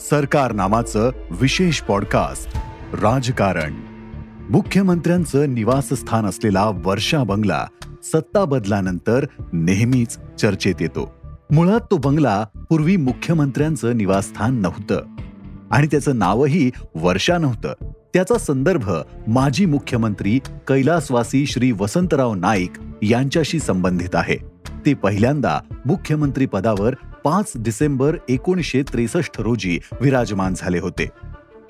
सरकार नामाचं विशेष पॉडकास्ट राजकारण. मुख्यमंत्र्यांचं निवासस्थान असलेला वर्षा बंगला सत्ता बदलानंतर नेहमीच चर्चेत येतो. मुळात तो बंगला पूर्वी मुख्यमंत्र्यांचं निवासस्थान नव्हतं. आणि त्याचं नावही वर्षा नव्हतं. त्याचा संदर्भ माजी मुख्यमंत्री कैलासवासी श्री वसंतराव नाईक यांच्याशी संबंधित आहे. ते पहिल्यांदा मुख्यमंत्री पदावर पाच डिसेंबर एकोणीसशे त्रेसष्ट रोजी विराजमान झाले होते.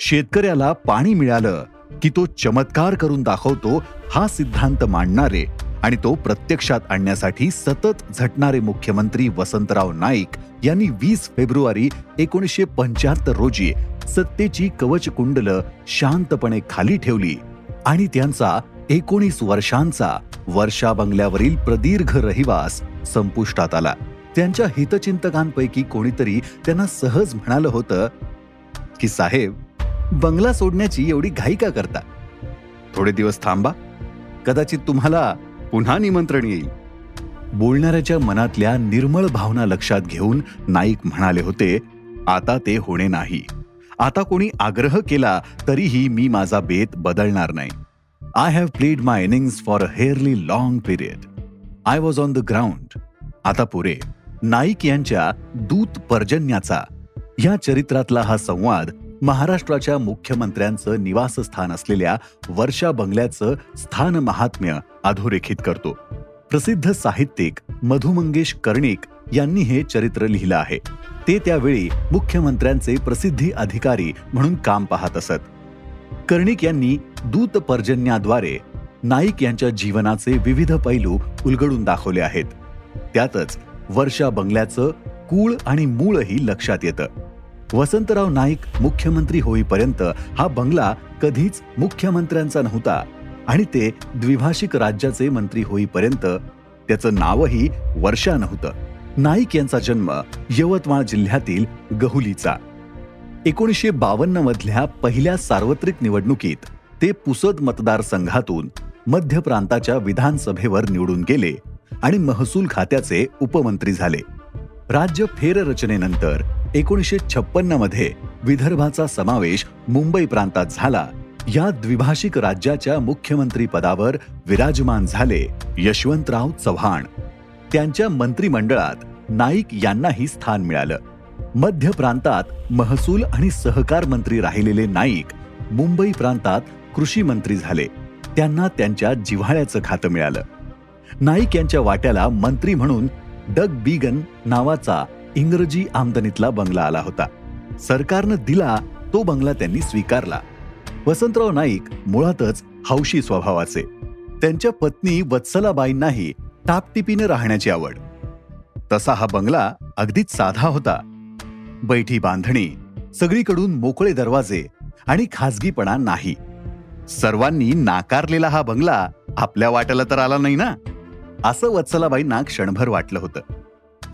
शेतकऱ्याला पाणी मिळालं की तो चमत्कार करून दाखवतो हा सिद्धांत मांडणारे आणि तो प्रत्यक्षात आणण्यासाठी सतत झटणारे मुख्यमंत्री वसंतराव नाईक यांनी वीस फेब्रुवारी एकोणीसशे पंच्याहत्तर रोजी सत्तेची कवच कुंडल शांतपणे खाली ठेवली आणि त्यांचा एकोणीस वर्षांचा वर्षा बंगल्यावरील प्रदीर्घ रहिवास संपुष्टात आला. त्यांच्या हितचिंतकांपैकी कोणीतरी त्यांना सहज म्हणालं होतं की साहेब बंगला सोडण्याची एवढी घाई का करता? थोडे दिवस थांबा. कदाचित तुम्हाला पुन्हा निमंत्रण येईल. बोलणाऱ्याच्या मनातल्या निर्मळ भावना लक्षात घेऊन नाईक म्हणाले होते आता ते होणे नाही. आता कोणी आग्रह केला तरीही मी माझा बेत बदलणार नाही. I have played my innings for a fairly long period I was on the ground आता पुरे. नाईक यांच्या दूत पर्जन्याचा. या चरित्रातला हा संवाद महाराष्ट्राच्या मुख्यमंत्र्यांचं निवासस्थान असलेल्या वर्षा बंगल्याचं स्थान महात्म्य अधोरेखित करतो. प्रसिद्ध साहित्यिक मधु मंगेश कर्णिक यांनी हे चरित्र लिहिलं आहे. ते त्यावेळी मुख्यमंत्र्यांचे प्रसिद्धी अधिकारी म्हणून काम पाहत असत. कर्णिक यांनी दूत पर्जन्याद्वारे नाईक यांच्या जीवनाचे विविध पैलू उलगडून दाखवले आहेत. त्यातच वर्षा बंगल्याचं कूळ आणि मूळही लक्षात येतं. वसंतराव नाईक मुख्यमंत्री होईपर्यंत हा बंगला कधीच मुख्यमंत्र्यांचा नव्हता आणि ते द्विभाषिक राज्याचे मंत्री होईपर्यंत त्याचं नावही वर्षा नव्हतं. नाईक यांचा जन्म यवतमाळ जिल्ह्यातील गहुलीचा. एकोणीसशे बावन्न मधल्या पहिल्या सार्वत्रिक निवडणुकीत ते पुसद मतदारसंघातून मध्य प्रांताच्या विधानसभेवर निवडून गेले. आणि महसूल खात्याचे उपमंत्री झाले. राज्य फेररचनेनंतर एकोणीसशे छप्पन्नमध्ये विदर्भाचा समावेश मुंबई प्रांतात झाला. या द्विभाषिक राज्याच्या मुख्यमंत्री पदावर विराजमान झाले यशवंतराव चव्हाण. त्यांच्या मंत्रिमंडळात नाईक यांनाही स्थान मिळालं. मध्य प्रांतात महसूल आणि सहकार मंत्री राहिलेले नाईक मुंबई प्रांतात कृषी मंत्री झाले. त्यांना त्यांच्या जिव्हाळ्याचं खातं मिळालं. नाईक यांच्या वाट्याला मंत्री म्हणून डग बीगन नावाचा इंग्रजी आमदनीतला बंगला आला होता. सरकारनं दिला तो बंगला त्यांनी स्वीकारला. वसंतराव नाईक मुळातच हौशी स्वभावाचे. त्यांच्या पत्नी वत्सलाबाईंनाही टापटिपीने राहण्याची आवड. तसा हा बंगला अगदीच साधा होता. बैठी बांधणी सगळीकडून मोकळे दरवाजे आणि खाजगीपणा नाही. सर्वांनी नाकारलेला हा बंगला आपल्या वाट्याला तर आला नाही ना? असं वत्सलाबाईंना क्षणभर वाटलं होतं.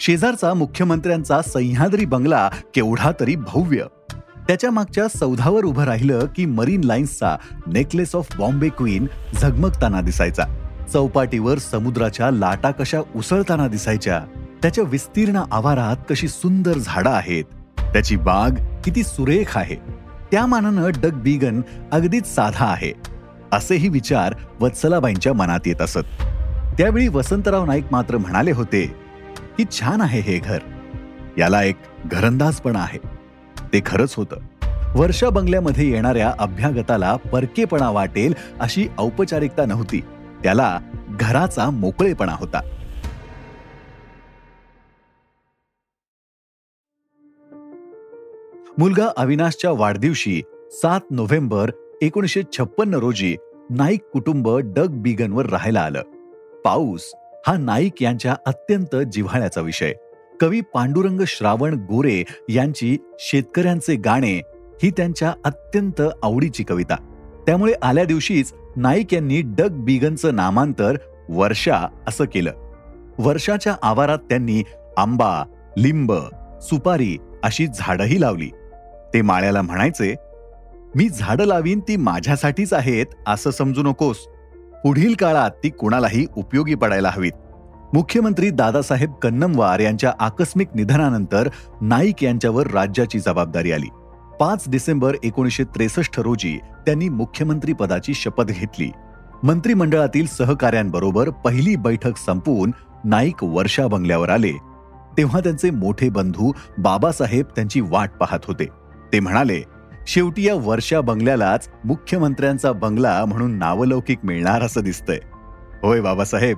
शेजारचा मुख्यमंत्र्यांचा सह्याद्री बंगला केवढा तरी भव्य. त्याच्या मागच्या सौधावर उभं राहिलं की मरीन लाईन्सचा नेकलेस ऑफ बॉम्बे क्वीन झगमगताना दिसायचा. चौपाटीवर समुद्राच्या लाटा कशा उसळताना दिसायच्या. त्याच्या विस्तीर्ण आवारात कशी सुंदर झाडं आहेत. त्याची बाग किती सुरेख आहे. त्या मानानं डग बीगन अगदीच साधा आहे. असेही विचार वत्सलाबाईंच्या मनात येत असत. त्यावेळी वसंतराव नाईक मात्र म्हणाले होते की छान आहे हे घर. याला एक घरंदाजपणा आहे. ते खरंच होतं. वर्षा बंगल्यामध्ये येणाऱ्या अभ्यागताला परकेपणा वाटेल अशी औपचारिकता नव्हती. त्याला घराचा मोकळेपणा होता. मुलगा अविनाशच्या वाढदिवशी सात नोव्हेंबर एकोणीसशे छप्पन्न रोजी नाईक कुटुंब डग बिगनवर राहायला आलं. पाऊस हा नाईक यांच्या अत्यंत जिव्हाळ्याचा विषय. कवी पांडुरंग श्रावण गोरे यांची शेतकऱ्यांचे गाणे ही त्यांच्या अत्यंत आवडीची कविता. त्यामुळे आल्या दिवशीच नाईक यांनी डग बिगनचं नामांतर वर्षा असं केलं. वर्षाच्या आवारात त्यांनी आंबा लिंब सुपारी अशी झाडंही लावली. ते माळ्याला म्हणायचे मी झाडं लावीन ती माझ्यासाठीच आहेत असं समजू नकोस. पुढील काळात ती कुणालाही उपयोगी पडायला हवीत. मुख्यमंत्री दादासाहेब कन्नमवार यांच्या आकस्मिक निधनानंतर नाईक यांच्यावर राज्याची जबाबदारी आली. पाच डिसेंबर एकोणीसशे त्रेसष्ट रोजी त्यांनी मुख्यमंत्री पदाची शपथ घेतली. मंत्रिमंडळातील सहकाऱ्यांबरोबर पहिली बैठक संपवून नाईक वर्षा बंगल्यावर आले. तेव्हा त्यांचे मोठे बंधू बाबासाहेब त्यांची वाट पाहत होते. ते म्हणाले शेवटी या वर्षा बंगल्यालाच मुख्यमंत्र्यांचा बंगला म्हणून नावलौकिक मिळणार असं दिसतंय. होय बाबासाहेब.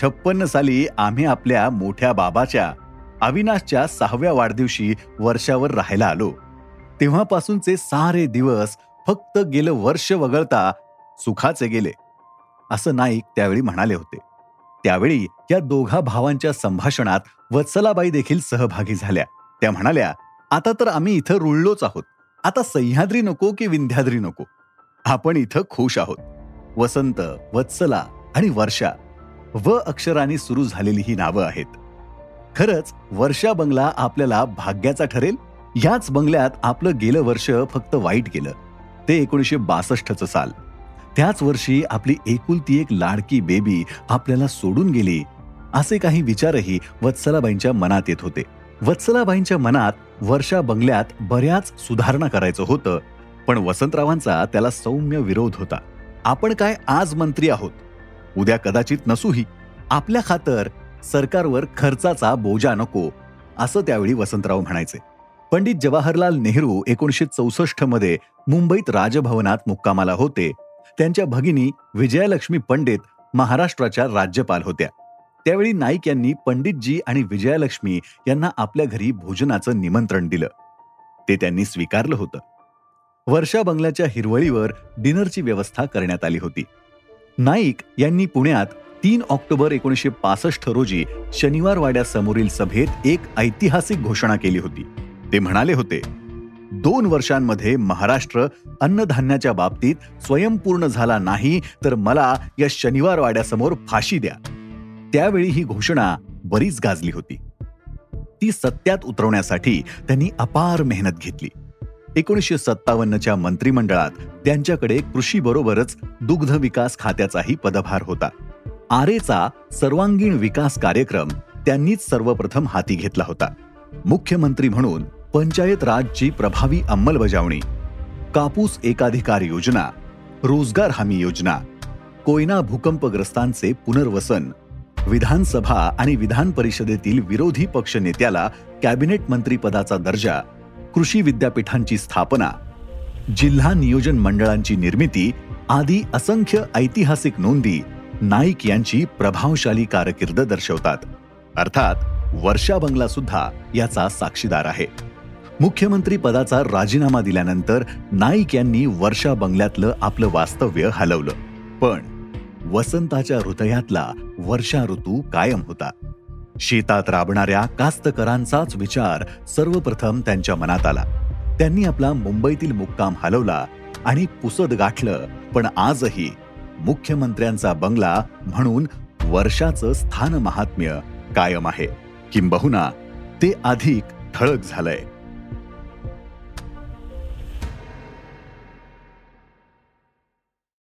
छप्पन्न साली आम्ही आपल्या मोठ्या बाबाच्या अविनाशच्या सहाव्या वाढदिवशी वर्षावर राहायला आलो. तेव्हापासूनचे सारे दिवस फक्त गेलं वर्ष वगळता सुखाचे गेले. असं नाईक त्यावेळी म्हणाले होते. त्यावेळी या दोघा भावांच्या संभाषणात वत्सलाबाई देखील सहभागी झाल्या. त्या म्हणाल्या आता तर आम्ही इथं रुळलोच आहोत. आता सह्याद्री नको की विंध्याद्री नको? आपण इथं खुश आहोत. वसंत वत्सला आणि वर्षा व अक्षराने सुरू झालेली ही नावं आहेत. खरंच वर्षा बंगला आपल्याला भाग्याचा ठरेल? याच बंगल्यात आपलं गेलं वर्ष फक्त वाईट गेलं. ते एकोणीसशे बासष्टचं साल. त्याच वर्षी आपली एकुलती एक लाडकी बेबी आपल्याला सोडून गेली. असे काही विचारही वत्सलाबाईंच्या मनात येत होते. वत्सलाबाईंच्या मनात वर्षा बंगल्यात बऱ्याच सुधारणा करायचं होतं पण वसंतरावांचा त्याला सौम्य विरोध होता. आपण काय आज मंत्री आहोत? उद्या कदाचित नसूही. आपल्या खातर सरकारवर खर्चाचा बोजा नको असं त्यावेळी वसंतराव म्हणायचे. पंडित जवाहरलाल नेहरू एकोणीसशे चौसष्टमध्ये मुंबईत राजभवनात मुक्कामाला होते. त्यांच्या भगिनी विजयालक्ष्मी पंडित महाराष्ट्राच्या राज्यपाल होत्या. त्यावेळी नाईक यांनी पंडितजी आणि विजयालक्ष्मी यांना आपल्या घरी भोजनाचं निमंत्रण दिलं. ते त्यांनी स्वीकारलं होतं. वर्षा बंगल्याच्या हिरवळीवर डिनरची व्यवस्था करण्यात आली होती. नाईक यांनी पुण्यात तीन ऑक्टोबर एकोणीसशे पासष्ट रोजी शनिवार वाड्यासमोरील सभेत एक ऐतिहासिक घोषणा केली होती. ते म्हणाले होते दोन वर्षांमध्ये महाराष्ट्र अन्नधान्याच्या बाबतीत स्वयंपूर्ण झाला नाही तर मला या शनिवार वाड्यासमोर फाशी द्या. त्यावेळी ही घोषणा बरीच गाजली होती. ती सत्यात उतरवण्यासाठी त्यांनी अपार मेहनत घेतली. एकोणीसशे सत्तावन्नच्या मंत्रिमंडळात त्यांच्याकडे कृषी बरोबरच दुग्ध विकास खात्याचाही पदभार होता. आरेचा सर्वांगीण विकास कार्यक्रम त्यांनीच सर्वप्रथम हाती घेतला होता. मुख्यमंत्री म्हणून पंचायत राजची प्रभावी अंमलबजावणी कापूस एकाधिकार योजना रोजगार हमी योजना कोयना भूकंपग्रस्तांचे पुनर्वसन विधानसभा आणि विधान परिषदेतील विरोधी पक्ष नेत्याला कॅबिनेट मंत्रीपदाचा दर्जा कृषी विद्यापीठांची स्थापना जिल्हा नियोजन मंडळांची निर्मिती आदी असंख्य ऐतिहासिक नोंदी नाईक यांची प्रभावशाली कारकीर्द दर्शवतात. अर्थात वर्षा बंगला सुद्धा याचा साक्षीदार आहे. मुख्यमंत्री पदाचा राजीनामा दिल्यानंतर नाईक यांनी वर्षा बंगल्यातलं आपलं वास्तव्य हलवलं. पण वसंताच्या हृदयातला वर्षा ऋतू कायम होता. शेतात राबणाऱ्या कास्तकरांचाच विचार सर्वप्रथम त्यांच्या मनात आला. त्यांनी आपला मुंबईतील मुक्काम हलवला आणि पुसद गाठलं पण आजही मुख्यमंत्र्यांचा बंगला म्हणून वर्षाचं स्थान महात्म्य कायम आहे. किंबहुना ते अधिक ठळक झालंय.